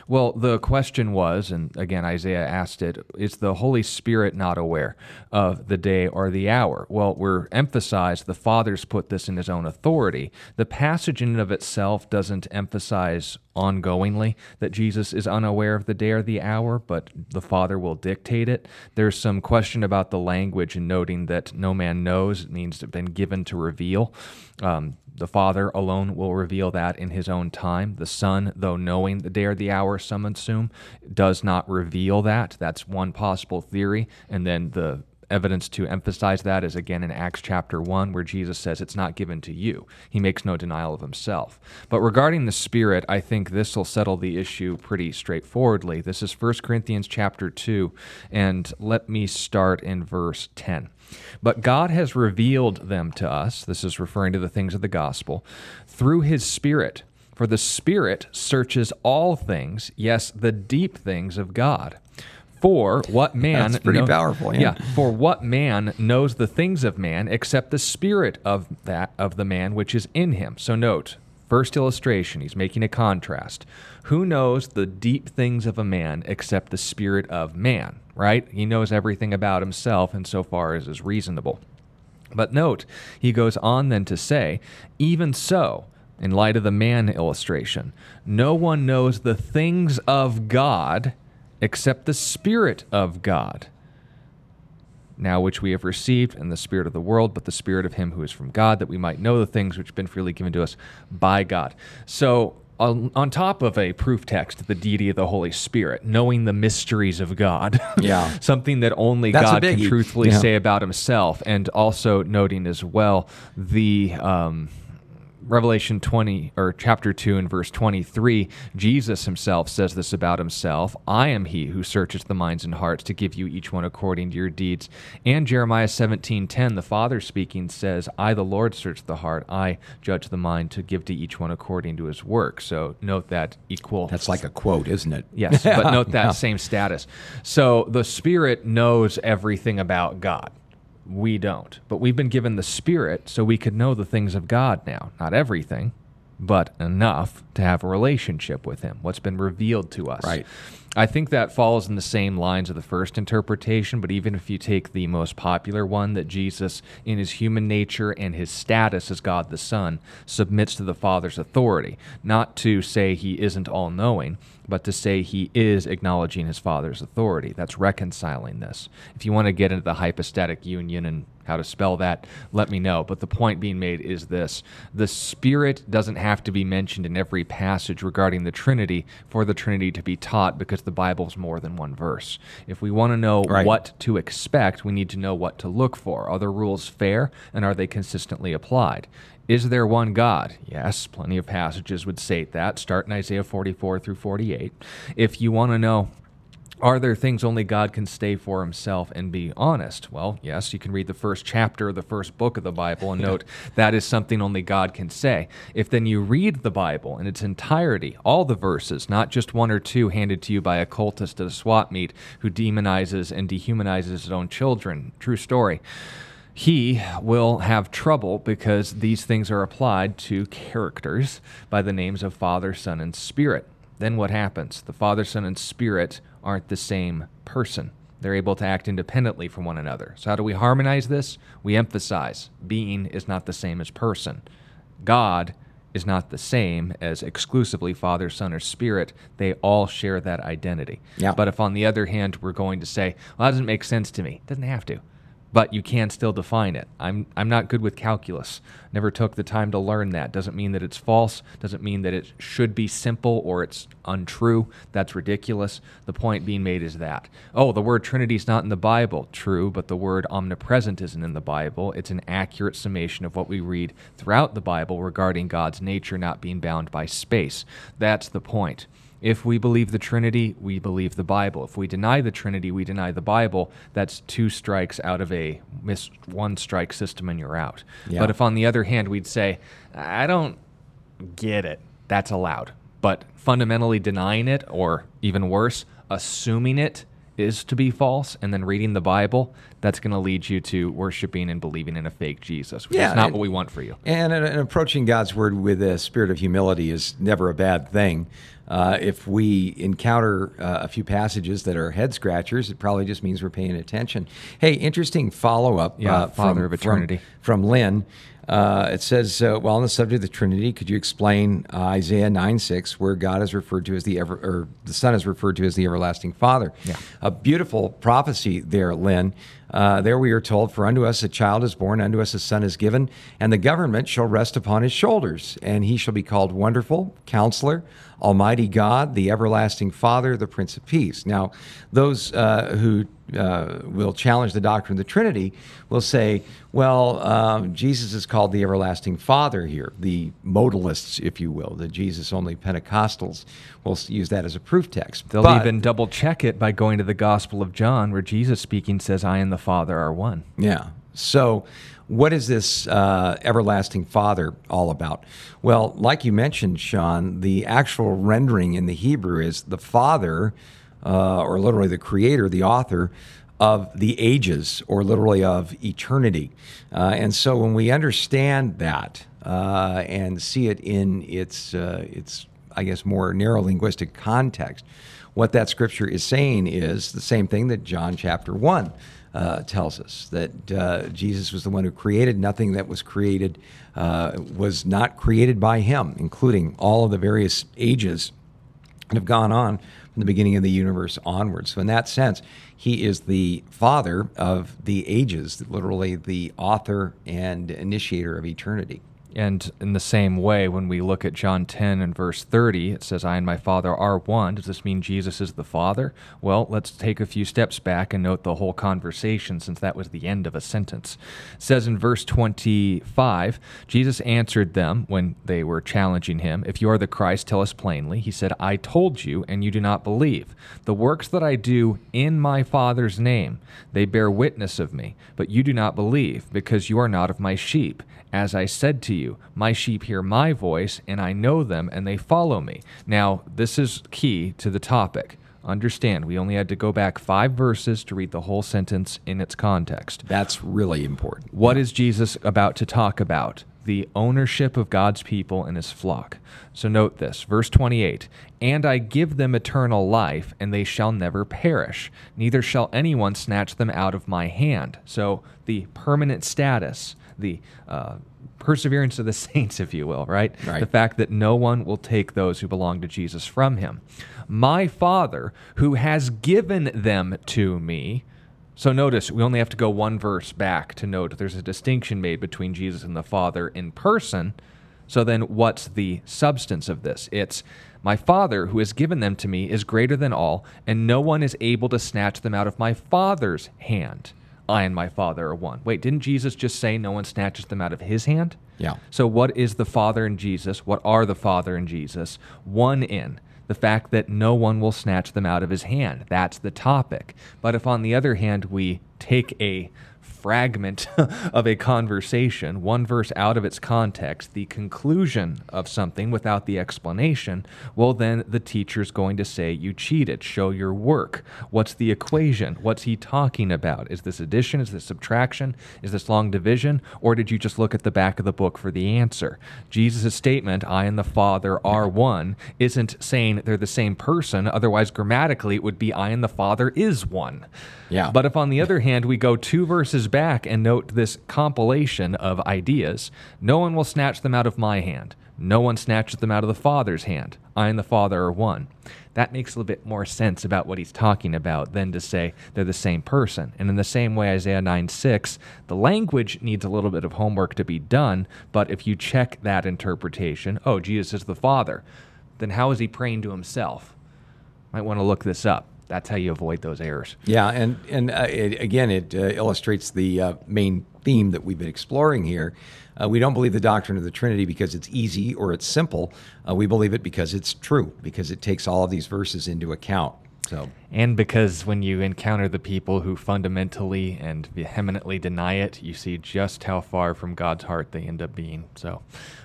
Well, the question was, and again, Isaiah asked it, is the Holy Spirit not aware of the day or the hour? Well, we're emphasized the Father's put this in his own authority. The passage in and of itself doesn't emphasize ongoingly that Jesus is unaware of the day or the hour, but the Father will dictate it. There's some question about the language and noting that no man knows, it means been given to reveal. Um, the Father alone will reveal that in his own time. The Son, though knowing the day or the hour, some assume, does not reveal that. That's one possible theory. And then the evidence to emphasize that is again in Acts chapter 1, where Jesus says it's not given to you. He makes no denial of himself. But regarding the Spirit, I think this will settle the issue pretty straightforwardly. This is 1 Corinthians chapter 2, and let me start in verse 10. But God has revealed them to us, this is referring to the things of the gospel, through his Spirit. For the Spirit searches all things, yes, the deep things of God. For what man That's pretty know, powerful, yeah. yeah. For what man knows the things of man except the spirit of that of the man which is in him. So note, first illustration, he's making a contrast. Who knows the deep things of a man except the spirit of man, right? He knows everything about himself insofar as is reasonable. But note, he goes on then to say, even so, in light of the man illustration, no one knows the things of God except the Spirit of God. Now, which we have received in the Spirit of the world, but the Spirit of Him who is from God, that we might know the things which have been freely given to us by God. So, on, on top of a proof text, the deity of the Holy Spirit, knowing the mysteries of God, yeah, something that only That's God can truthfully yeah. say about Himself, and also noting as well the um, Revelation 20 or chapter 2 and verse 23, Jesus himself says this about himself I am he who searches the minds and hearts to give you each one according to your deeds. And Jeremiah 17:10, the Father speaking says, I the Lord search the heart, I judge the mind to give to each one according to his work. So note that equal That's like a quote, isn't it? Yes, but note that same status. So the Spirit knows everything about God. We don't. But we've been given the Spirit so we could know the things of God now. Not everything, but enough to have a relationship with Him, what's been revealed to us. Right. I think that falls in the same lines of the first interpretation, but even if you take the most popular one, that Jesus, in his human nature and his status as God the Son, submits to the Father's authority, not to say he isn't all knowing, but to say he is acknowledging his Father's authority. That's reconciling this. If you want to get into the hypostatic union and how to spell that, let me know. But the point being made is this the Spirit doesn't have to be mentioned in every passage regarding the Trinity for the Trinity to be taught because the Bible's more than one verse. If we want to know Right. what to expect, we need to know what to look for. Are the rules fair and are they consistently applied? Is there one God? Yes, plenty of passages would state that. Start in Isaiah 44 through 48. If you want to know, are there things only God can stay for himself and be honest? Well, yes, you can read the first chapter of the first book of the Bible and note that is something only God can say. If then you read the Bible in its entirety, all the verses, not just one or two handed to you by a cultist at a swap meet who demonizes and dehumanizes his own children, true story he will have trouble because these things are applied to characters by the names of Father, Son, and Spirit. Then what happens? The Father, Son, and Spirit aren't the same person. They're able to act independently from one another. So, how do we harmonize this? We emphasize being is not the same as person. God is not the same as exclusively Father, Son, or Spirit. They all share that identity. Yeah. But if, on the other hand, we're going to say, well, that doesn't make sense to me, it doesn't have to but you can still define it. I'm I'm not good with calculus. Never took the time to learn that. Doesn't mean that it's false. Doesn't mean that it should be simple or it's untrue. That's ridiculous. The point being made is that oh, the word Trinity is not in the Bible. True, but the word omnipresent isn't in the Bible. It's an accurate summation of what we read throughout the Bible regarding God's nature not being bound by space. That's the point. If we believe the Trinity, we believe the Bible. If we deny the Trinity, we deny the Bible. That's two strikes out of a miss one strike system and you're out. Yeah. But if on the other hand we'd say, I don't get it, that's allowed. But fundamentally denying it, or even worse, assuming it is to be false and then reading the Bible, that's going to lead you to worshiping and believing in a fake Jesus, which Yeah, is not and- what we want for you. And, and, approaching God's word with a spirit of humility is never a bad thing. Uh, if we encounter uh, a few passages that are head scratchers, it probably just means we're paying attention. Hey, interesting follow up. Yeah, uh, Father from, of eternity. From, from Lynn. Uh, it says, uh, well, on the subject of the Trinity, could you explain uh, Isaiah 9 6, where God is referred to as the ever, or the Son is referred to as the everlasting Father? Yeah. A beautiful prophecy there, Lynn. Uh, there we are told, For unto us a child is born, unto us a son is given, and the government shall rest upon his shoulders, and he shall be called Wonderful, Counselor, Almighty God, the Everlasting Father, the Prince of Peace. Now, those uh, who uh, will challenge the doctrine of the Trinity will say, well, um, Jesus is called the Everlasting Father here. The modalists, if you will, the Jesus only Pentecostals will use that as a proof text. They'll But- even double check it by going to the Gospel of John, where Jesus speaking says, I and the Father are one. Yeah. So, what is this uh, everlasting Father all about? Well, like you mentioned, Sean, the actual rendering in the Hebrew is the Father, uh, or literally the Creator, the author of the ages, or literally of eternity. Uh, and so, when we understand that uh, and see it in its uh, its I guess, more narrow linguistic context. What that scripture is saying is the same thing that John chapter 1 uh, tells us that uh, Jesus was the one who created. Nothing that was created uh, was not created by him, including all of the various ages that have gone on from the beginning of the universe onward. So, in that sense, he is the father of the ages, literally the author and initiator of eternity. And in the same way, when we look at John 10 and verse 30, it says, I and my Father are one. Does this mean Jesus is the Father? Well, let's take a few steps back and note the whole conversation since that was the end of a sentence. It says in verse 25, Jesus answered them when they were challenging him, If you are the Christ, tell us plainly. He said, I told you, and you do not believe. The works that I do in my Father's name, they bear witness of me, but you do not believe, because you are not of my sheep. As I said to you, my sheep hear my voice, and I know them, and they follow me. Now, this is key to the topic. Understand, we only had to go back five verses to read the whole sentence in its context. That's really important. What is Jesus about to talk about? The ownership of God's people and his flock. So note this, verse 28 And I give them eternal life, and they shall never perish, neither shall anyone snatch them out of my hand. So the permanent status the uh, perseverance of the saints, if you will, right? right? The fact that no one will take those who belong to Jesus from him. My Father, who has given them to me. So notice, we only have to go one verse back to note there's a distinction made between Jesus and the Father in person. So then, what's the substance of this? It's my Father, who has given them to me, is greater than all, and no one is able to snatch them out of my Father's hand. I and my Father are one. Wait, didn't Jesus just say no one snatches them out of his hand? Yeah. So, what is the Father and Jesus? What are the Father and Jesus? One in the fact that no one will snatch them out of his hand. That's the topic. But if, on the other hand, we take a fragment of a conversation, one verse out of its context, the conclusion of something without the explanation, well, then the teacher's going to say, You cheated, show your work. What's the equation? What's he talking about? Is this addition? Is this subtraction? Is this long division? Or did you just look at the back of the book for the answer? Jesus' statement, I and the Father are one, isn't saying they're the same person. Otherwise, grammatically, it would be I and the Father is one. Yeah. But if, on the other hand, we go two verses back and note this compilation of ideas, no one will snatch them out of my hand. No one snatches them out of the Father's hand. I and the Father are one. That makes a little bit more sense about what he's talking about than to say they're the same person. And in the same way, Isaiah 9 6, the language needs a little bit of homework to be done, but if you check that interpretation, oh, Jesus is the Father, then how is he praying to himself? Might want to look this up that's how you avoid those errors. Yeah, and and uh, it, again, it uh, illustrates the uh, main theme that we've been exploring here. Uh, we don't believe the doctrine of the Trinity because it's easy or it's simple. Uh, we believe it because it's true, because it takes all of these verses into account. So, and because when you encounter the people who fundamentally and vehemently deny it, you see just how far from God's heart they end up being. So,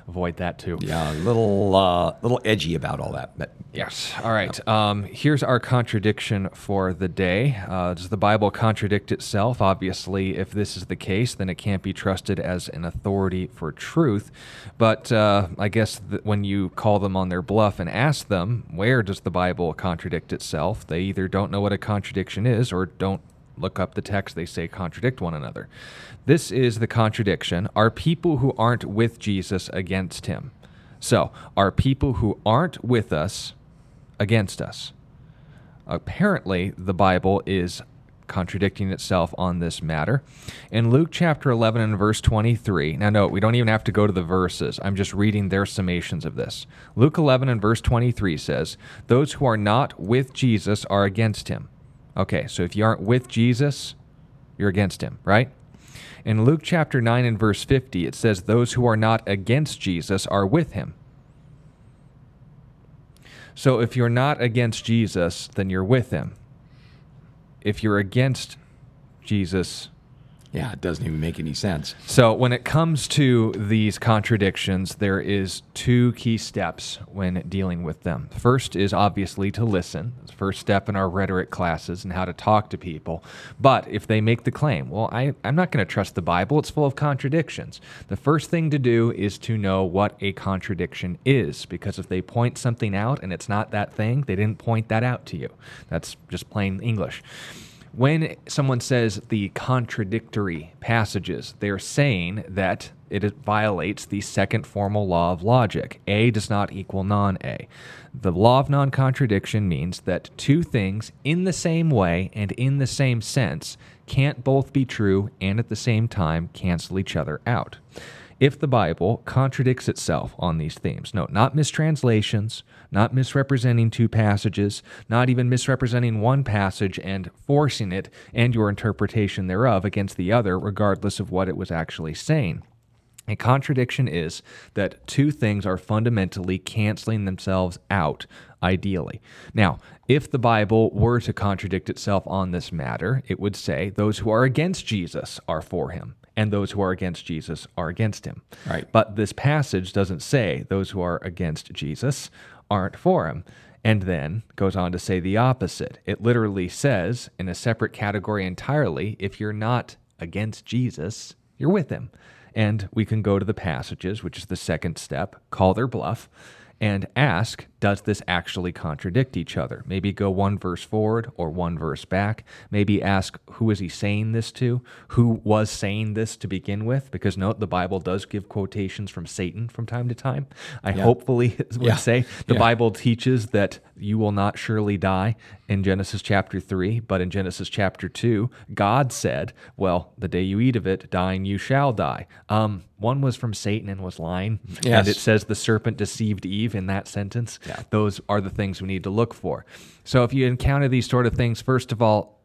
avoid that too. Yeah, a little uh, little edgy about all that, but yes. All right. Um, here's our contradiction for the day. Uh, does the Bible contradict itself? Obviously, if this is the case, then it can't be trusted as an authority for truth. But uh, I guess when you call them on their bluff and ask them, where does the Bible contradict itself? They either don't know what a contradiction is or don't look up the text they say contradict one another. This is the contradiction. Are people who aren't with Jesus against him? So, are people who aren't with us against us? Apparently, the Bible is contradicting itself on this matter. In Luke chapter 11 and verse 23, now note, we don't even have to go to the verses. I'm just reading their summations of this. Luke 11 and verse 23 says, Those who are not with Jesus are against him. Okay, so if you aren't with Jesus, you're against him, right? In Luke chapter 9 and verse 50, it says, Those who are not against Jesus are with him. So if you're not against Jesus, then you're with him. If you're against Jesus, yeah, it doesn't even make any sense. So, when it comes to these contradictions, there is two key steps when dealing with them. First is obviously to listen. First step in our rhetoric classes and how to talk to people. But if they make the claim, well, I, I'm not going to trust the Bible, it's full of contradictions. The first thing to do is to know what a contradiction is, because if they point something out and it's not that thing, they didn't point that out to you. That's just plain English when someone says the contradictory passages, they're saying that it violates the second formal law of logic. A does not equal non A. The law of non contradiction means that two things in the same way and in the same sense can't both be true and at the same time cancel each other out. If the Bible contradicts itself on these themes. No, not mistranslations, not misrepresenting two passages, not even misrepresenting one passage and forcing it and your interpretation thereof against the other, regardless of what it was actually saying. A contradiction is that two things are fundamentally canceling themselves out, ideally. Now, if the Bible were to contradict itself on this matter, it would say those who are against Jesus are for him, and those who are against Jesus are against him. Right. But this passage doesn't say those who are against Jesus aren't for him. And then goes on to say the opposite. It literally says, in a separate category entirely, if you're not against Jesus, you're with him. And we can go to the passages, which is the second step, call their bluff, and ask, does this actually contradict each other? Maybe go one verse forward or one verse back. Maybe ask, who is he saying this to? Who was saying this to begin with? Because note, the Bible does give quotations from Satan from time to time. I Yeah. hopefully would Yeah. say the Yeah. Bible teaches that you will not surely die in Genesis chapter 3, but in Genesis chapter 2, God said, Well, the day you eat of it, dying you shall die. Um, one was from Satan and was lying. Yes. And it says the serpent deceived Eve in that sentence. Those are the things we need to look for. So if you encounter these sort of things, first of all,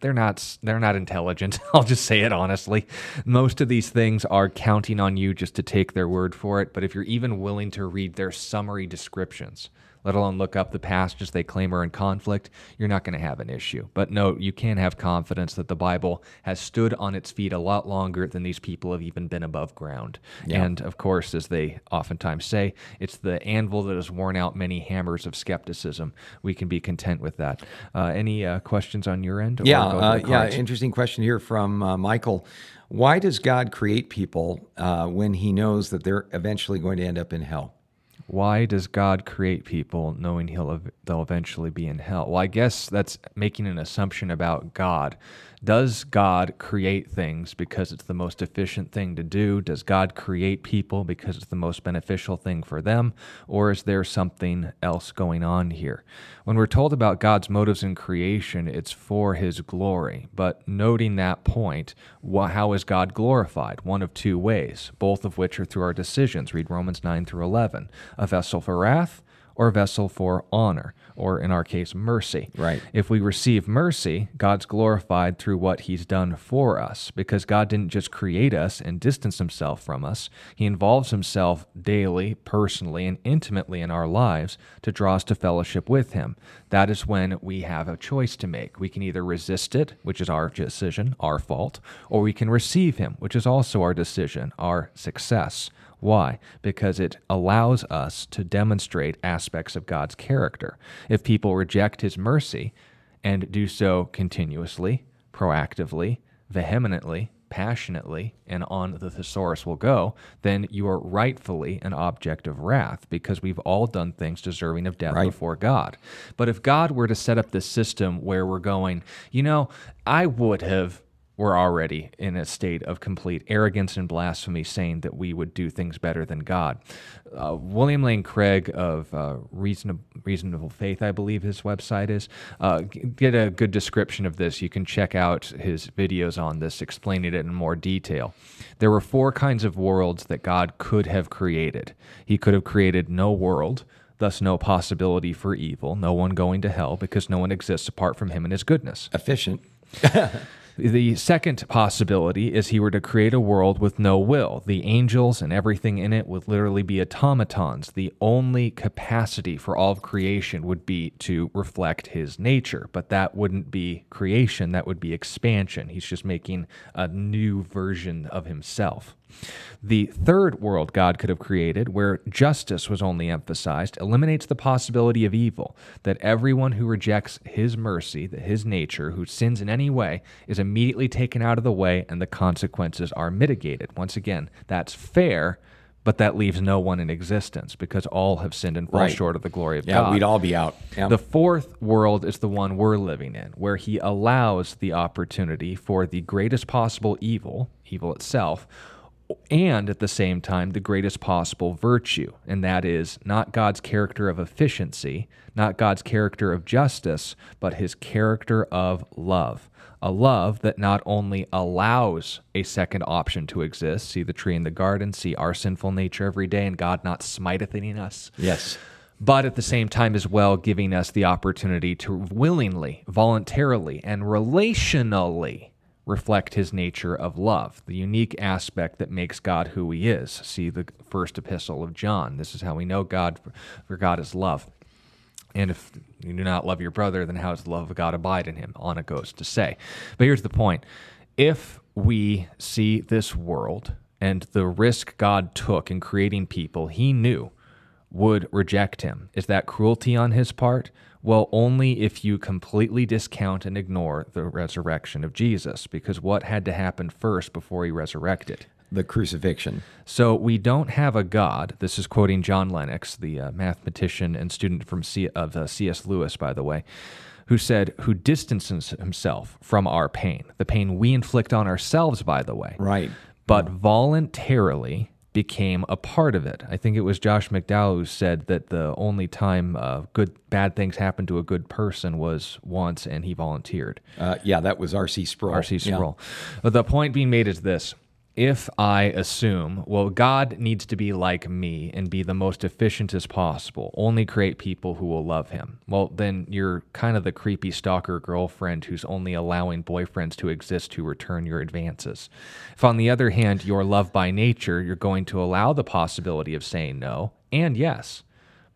they're not they're not intelligent. I'll just say it honestly. Most of these things are counting on you just to take their word for it, but if you're even willing to read their summary descriptions, let alone look up the passages they claim are in conflict, you're not going to have an issue. But no, you can have confidence that the Bible has stood on its feet a lot longer than these people have even been above ground. And of course, as they oftentimes say, it's the anvil that has worn out many hammers of skepticism. We can be content with that. Uh, any uh, questions on your end? Yeah, uh, yeah. Interesting question here from uh, Michael. Why does God create people uh, when He knows that they're eventually going to end up in hell? Why does God create people knowing he'll they'll eventually be in hell? Well, I guess that's making an assumption about God. Does God create things because it's the most efficient thing to do? Does God create people because it's the most beneficial thing for them? Or is there something else going on here? When we're told about God's motives in creation, it's for his glory. But noting that point, how is God glorified? One of two ways, both of which are through our decisions. Read Romans 9 through 11. A vessel for wrath or vessel for honor, or in our case, mercy. Right. If we receive mercy, God's glorified through what he's done for us because God didn't just create us and distance himself from us. He involves himself daily, personally, and intimately in our lives to draw us to fellowship with him. That is when we have a choice to make. We can either resist it, which is our decision, our fault, or we can receive him, which is also our decision, our success. Why? Because it allows us to demonstrate aspects of God's character. If people reject his mercy and do so continuously, proactively, vehemently, passionately, and on the thesaurus will go, then you are rightfully an object of wrath because we've all done things deserving of death Right. before God. But if God were to set up this system where we're going, you know, I would have we're already in a state of complete arrogance and blasphemy, saying that we would do things better than God. Uh, William Lane Craig of uh, Reasonable, Reasonable Faith, I believe his website is, uh, get a good description of this. You can check out his videos on this, explaining it in more detail. There were four kinds of worlds that God could have created. He could have created no world. Thus, no possibility for evil, no one going to hell because no one exists apart from him and his goodness. Efficient. The second possibility is he were to create a world with no will. The angels and everything in it would literally be automatons. The only capacity for all of creation would be to reflect his nature, but that wouldn't be creation, that would be expansion. He's just making a new version of himself. The third world God could have created, where justice was only emphasized, eliminates the possibility of evil, that everyone who rejects his mercy, that his nature, who sins in any way, is immediately taken out of the way and the consequences are mitigated. Once again, that's fair, but that leaves no one in existence because all have sinned and fall Right. short of the glory of Yeah, God. we'd all be out. Yeah. The fourth world is the one we're living in, where he allows the opportunity for the greatest possible evil, evil itself, and at the same time, the greatest possible virtue. And that is not God's character of efficiency, not God's character of justice, but his character of love. a love that not only allows a second option to exist, see the tree in the garden, see our sinful nature every day, and God not smiteth in us. Yes. But at the same time, as well, giving us the opportunity to willingly, voluntarily, and relationally reflect his nature of love, the unique aspect that makes God who he is. See the first epistle of John. This is how we know God, for God is love. And if you do not love your brother, then how does the love of God abide in him? On it goes to say. But here's the point if we see this world and the risk God took in creating people he knew would reject him, is that cruelty on his part? Well, only if you completely discount and ignore the resurrection of Jesus, because what had to happen first before he resurrected? The crucifixion. So we don't have a God. This is quoting John Lennox, the uh, mathematician and student from C- of uh, C.S. Lewis, by the way, who said, "Who distances himself from our pain, the pain we inflict on ourselves, by the way, Right. but voluntarily became a part of it. I think it was Josh McDowell who said that the only time uh, good bad things happened to a good person was once, and he volunteered. Uh, yeah, that was R.C. Sproul. R.C. Yeah. Sproul. But the point being made is this. If I assume, well, God needs to be like me and be the most efficient as possible, only create people who will love him, well, then you're kind of the creepy stalker girlfriend who's only allowing boyfriends to exist to return your advances. If, on the other hand, you're love by nature, you're going to allow the possibility of saying no and yes.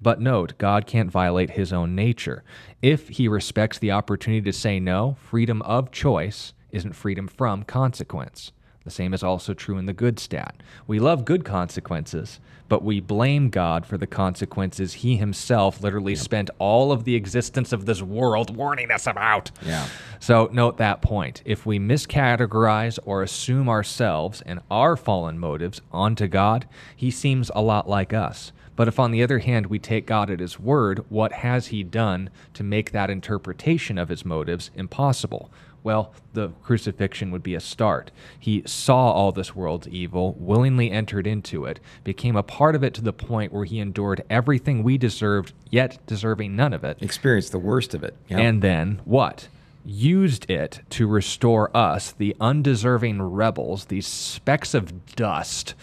But note, God can't violate his own nature. If he respects the opportunity to say no, freedom of choice isn't freedom from consequence. The same is also true in the good stat. We love good consequences, but we blame God for the consequences he himself literally spent all of the existence of this world warning us about. Yeah. So note that point. If we miscategorize or assume ourselves and our fallen motives onto God, he seems a lot like us. But if, on the other hand, we take God at his word, what has he done to make that interpretation of his motives impossible? Well, the crucifixion would be a start. He saw all this world's evil, willingly entered into it, became a part of it to the point where he endured everything we deserved, yet deserving none of it. Experienced the worst of it. Yeah. And then what? Used it to restore us, the undeserving rebels, these specks of dust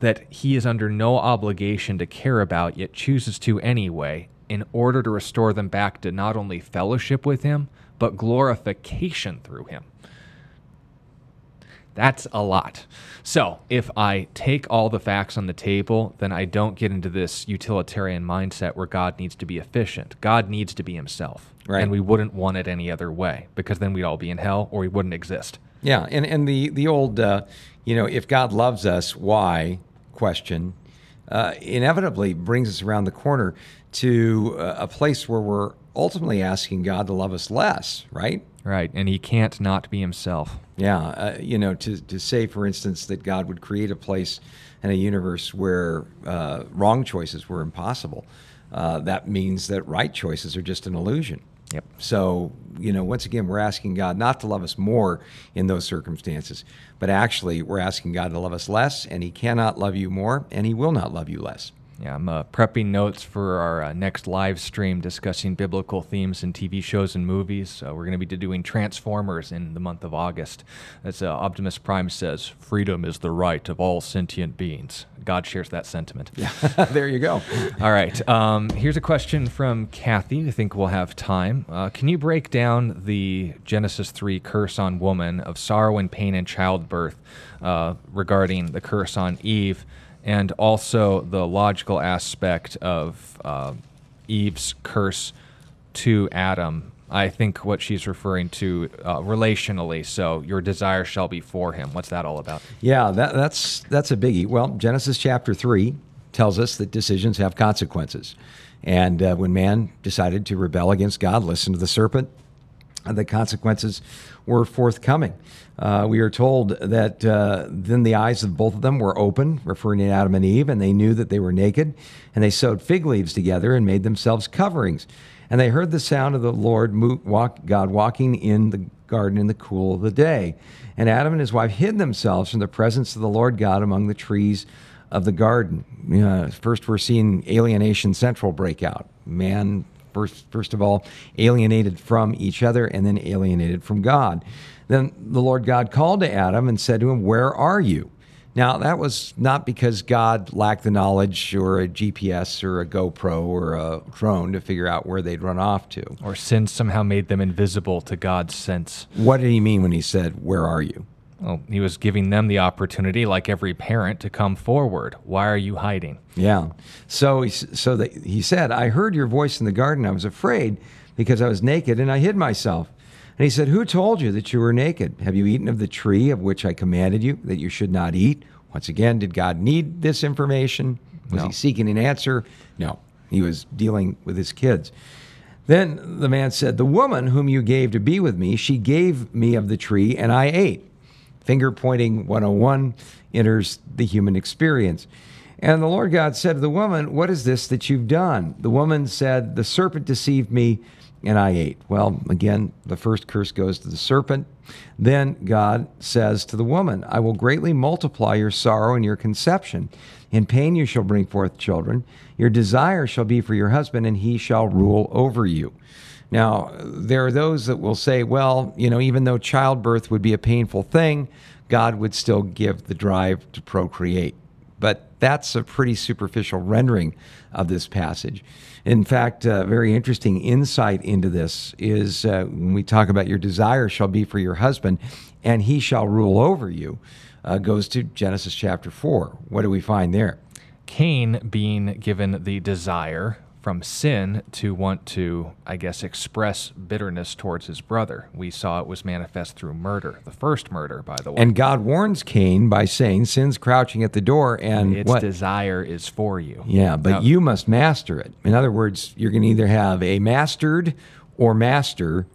that he is under no obligation to care about, yet chooses to anyway, in order to restore them back to not only fellowship with him, but glorification through him. That's a lot. So, if I take all the facts on the table, then I don't get into this utilitarian mindset where God needs to be efficient. God needs to be himself. Right. And we wouldn't want it any other way because then we'd all be in hell or we wouldn't exist. Yeah, and and the the old, uh, you know, if God loves us, why question uh, inevitably brings us around the corner to uh, a place where we're ultimately asking God to love us less, right? Right. And he can't not be himself. Yeah, uh, you know, to to say, for instance, that God would create a place and a universe where uh, wrong choices were impossible. Uh, that means that right choices are just an illusion. Yep. So, you know, once again, we're asking God not to love us more in those circumstances, but actually, we're asking God to love us less, and He cannot love you more, and He will not love you less. Yeah, I'm uh, prepping notes for our uh, next live stream discussing biblical themes in TV shows and movies. Uh, we're going to be doing Transformers in the month of August. As uh, Optimus Prime says, freedom is the right of all sentient beings. God shares that sentiment. Yeah, there you go. All right. Um, here's a question from Kathy. I think we'll have time. Uh, can you break down the Genesis 3 curse on woman of sorrow and pain and childbirth uh, regarding the curse on Eve? And also the logical aspect of uh, Eve's curse to Adam. I think what she's referring to uh, relationally. So your desire shall be for him. What's that all about? Yeah, that, that's that's a biggie. Well, Genesis chapter three tells us that decisions have consequences, and uh, when man decided to rebel against God, listen to the serpent, the consequences were forthcoming. Uh, we are told that uh, then the eyes of both of them were open, referring to Adam and Eve, and they knew that they were naked, and they sewed fig leaves together and made themselves coverings. And they heard the sound of the Lord walk, God walking in the garden in the cool of the day. And Adam and his wife hid themselves from the presence of the Lord God among the trees of the garden. Uh, first, we're seeing alienation central break out. Man First, first of all, alienated from each other and then alienated from God. Then the Lord God called to Adam and said to him, Where are you? Now, that was not because God lacked the knowledge or a GPS or a GoPro or a drone to figure out where they'd run off to. Or sin somehow made them invisible to God's sense. What did he mean when he said, Where are you? Well, he was giving them the opportunity, like every parent, to come forward. Why are you hiding? Yeah. So he, so the, he said, I heard your voice in the garden. I was afraid because I was naked and I hid myself. And he said, Who told you that you were naked? Have you eaten of the tree of which I commanded you that you should not eat? Once again, did God need this information? Was No. he seeking an answer? No. He was dealing with his kids. Then the man said, The woman whom you gave to be with me, she gave me of the tree, and I ate. Finger pointing 101 enters the human experience. And the Lord God said to the woman, What is this that you've done? The woman said, The serpent deceived me, and I ate. Well, again, the first curse goes to the serpent. Then God says to the woman, I will greatly multiply your sorrow and your conception. In pain you shall bring forth children. Your desire shall be for your husband, and he shall rule over you. Now, there are those that will say, well, you know, even though childbirth would be a painful thing, God would still give the drive to procreate. But that's a pretty superficial rendering of this passage. In fact, a very interesting insight into this is uh, when we talk about your desire shall be for your husband, and he shall rule over you, uh, goes to Genesis chapter 4. What do we find there? Cain being given the desire from sin to want to, I guess, express bitterness towards his brother. We saw it was manifest through murder, the first murder, by the way. And God warns Cain by saying, Sin's crouching at the door, and its what? desire is for you. Yeah, but Now- you must master it. In other words, you're going to either have a mastered or master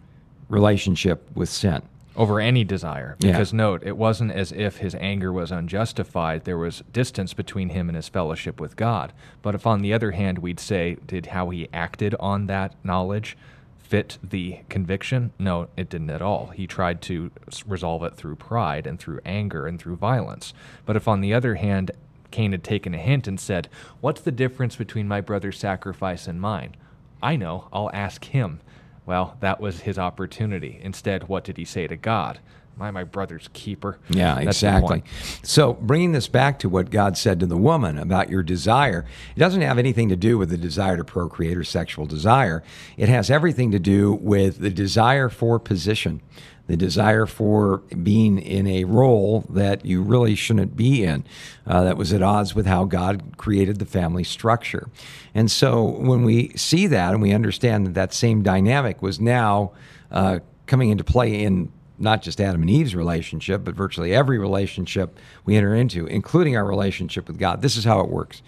relationship with sin. Over any desire. Yeah. Because note, it wasn't as if his anger was unjustified. There was distance between him and his fellowship with God. But if on the other hand we'd say, did how he acted on that knowledge fit the conviction? No, it didn't at all. He tried to resolve it through pride and through anger and through violence. But if on the other hand Cain had taken a hint and said, What's the difference between my brother's sacrifice and mine? I know, I'll ask him. Well, that was his opportunity. Instead, what did he say to God? Am I my brother's keeper? Yeah, That's exactly. So, bringing this back to what God said to the woman about your desire, it doesn't have anything to do with the desire to procreate or sexual desire. It has everything to do with the desire for position, the desire for being in a role that you really shouldn't be in, uh, that was at odds with how God created the family structure. And so, when we see that and we understand that that same dynamic was now uh, coming into play in not just Adam and Eve's relationship, but virtually every relationship we enter into, including our relationship with God. This is how it works.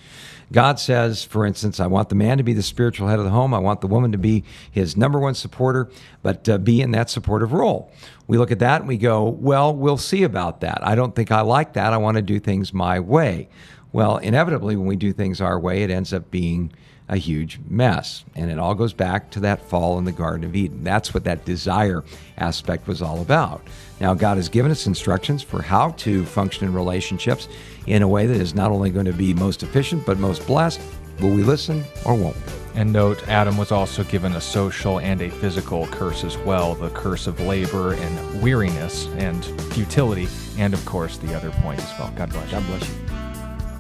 God says, for instance, I want the man to be the spiritual head of the home. I want the woman to be his number one supporter, but uh, be in that supportive role. We look at that and we go, well, we'll see about that. I don't think I like that. I want to do things my way. Well, inevitably, when we do things our way, it ends up being a huge mess. And it all goes back to that fall in the Garden of Eden. That's what that desire aspect was all about. Now, God has given us instructions for how to function in relationships in a way that is not only going to be most efficient, but most blessed. Will we listen or won't we? And note, Adam was also given a social and a physical curse as well the curse of labor and weariness and futility, and of course, the other point as well. God bless you. God bless you.